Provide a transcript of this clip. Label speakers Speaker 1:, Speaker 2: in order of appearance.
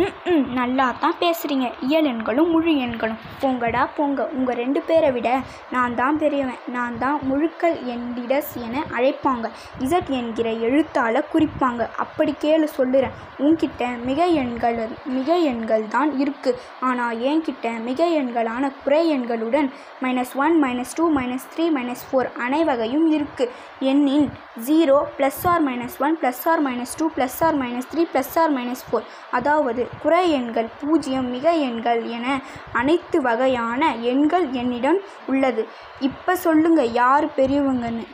Speaker 1: ம் ம் நல்லா தான் பேசுகிறீங்க இயல் எண்களும் முழு எண்களும். போங்கடா போங்க. உங்கள் ரெண்டு பேரை விட நான் தான் பெரியவன். நான் தான் முழுக்கள் எண்டிடஸ் என அழைப்பாங்க. இசட் என்கிற எழுத்தால் குறிப்பாங்க. அப்படி கேளு சொல்லுறேன். உன்கிட்ட மிக எண்கள் மிக எண்கள் தான் இருக்குது ஆனால் என்கிட்ட மிக எண்களான குறை எண்களுடன் minus one minus two minus three minus four அனைவகையும் இருக்குது எண்ணின் zero plus or minus one plus or minus two plus or minus three plus or minus four அதாவது குறை எண்கள் பூஜ்ஜியம் மிக எண்கள் என அனைத்து வகையான எண்கள் என்னிடம் உள்ளது. இப்போ சொல்லுங்க யார் பெரியவங்கன்னு?